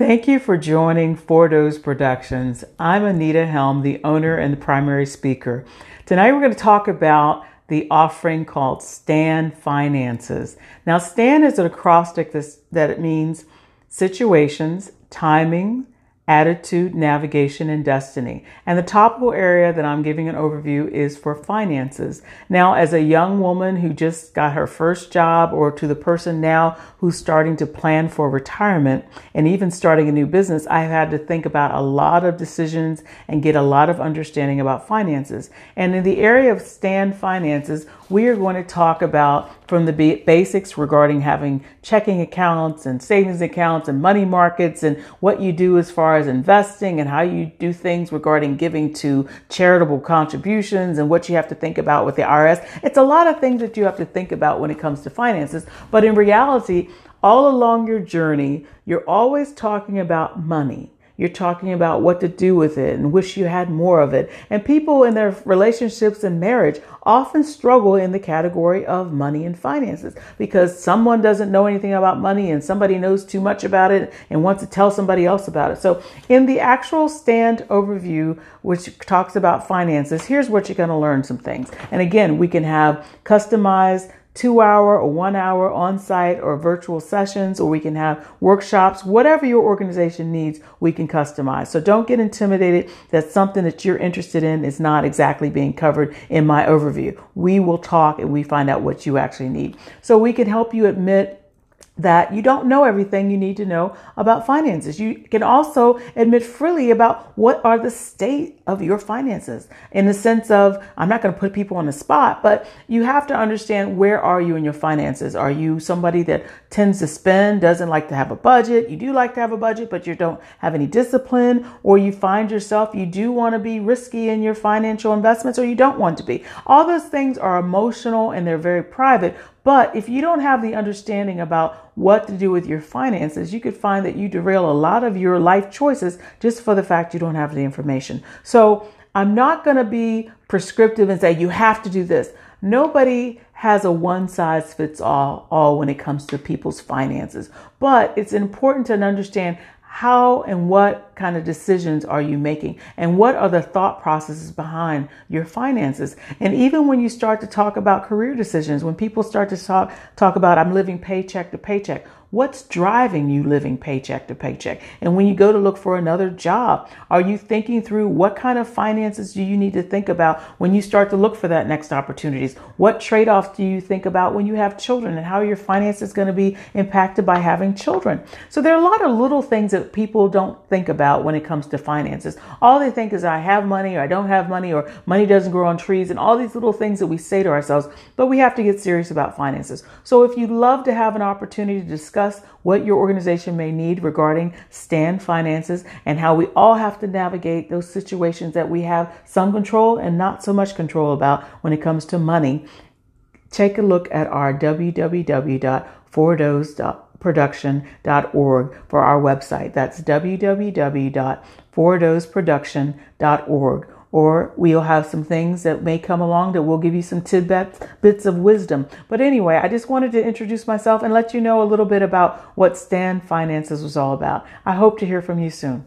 Thank you for joining Fordos Productions. I'm Anita Helm, the owner and the primary speaker. Tonight we're going to talk about the offering called Stand Finances. Now, Stand is an acrostic that it means situations, timing, attitude, navigation, and destiny. And the topical area that I'm giving an overview is for finances. Now, as a young woman who just got her first job, or to the person now who's starting to plan for retirement and even starting a new business, I've had to think about a lot of decisions and get a lot of understanding about finances. And in the area of stand finances, we are going to talk about from the basics regarding having checking accounts and savings accounts and money markets and what you do as far as investing and how you do things regarding giving to charitable contributions and what you have to think about with the IRS. It's a lot of things that you have to think about when it comes to finances. But in reality, all along your journey, you're always talking about money. You're talking about what to do with it and wish you had more of it. And people in their relationships and marriage often struggle in the category of money and finances because someone doesn't know anything about money and somebody knows too much about it and wants to tell somebody else about it. So, in the actual stand overview, which talks about finances, here's what you're going to learn some things. And again, we can have customized two hour or one hour on site or virtual sessions, or we can have workshops, whatever your organization needs, we can customize. So don't get intimidated that something that you're interested in is not exactly being covered in my overview. We will talk and we find out what you actually need. So we can help you admit that you don't know everything you need to know about finances. You can also admit freely about what are the state of your finances in the sense of I'm not going to put people on the spot, but you have to understand where are you in your finances? Are you somebody that tends to spend, doesn't like to have a budget? You do like to have a budget, but you don't have any discipline or you find yourself you do want to be risky in your financial investments or you don't want to be. All those things are emotional and they're very private, but if you don't have the understanding about what to do with your finances, you could find that you derail a lot of your life choices just for the fact you don't have the information. So I'm not going to be prescriptive and say you have to do this. Nobody has a one size fits all all when it comes to people's finances. But it's important to understand how and what kind of decisions are you making? And what are the thought processes behind your finances? And even when you start to talk about career decisions when people start to talk talk about i'm living paycheck to paycheck What's driving you living paycheck to paycheck? And when you go to look for another job, are you thinking through what kind of finances do you need to think about when you start to look for that next opportunities? What trade-offs do you think about when you have children and how your finances going to be impacted by having children? So there are a lot of little things that people don't think about when it comes to finances. All they think is I have money or I don't have money or money doesn't grow on trees and all these little things that we say to ourselves, but we have to get serious about finances. So if you'd love to have an opportunity to discuss discuss what your organization may need regarding stand finances and how we all have to navigate those situations that we have some control and not so much control about when it comes to money. Take a look at our www.fordos.production.org for our website. That's www.fordoseproduction.org or we'll have some things that may come along that will give you some tidbits bits of wisdom. But anyway, I just wanted to introduce myself and let you know a little bit about what Stand Finances was all about. I hope to hear from you soon.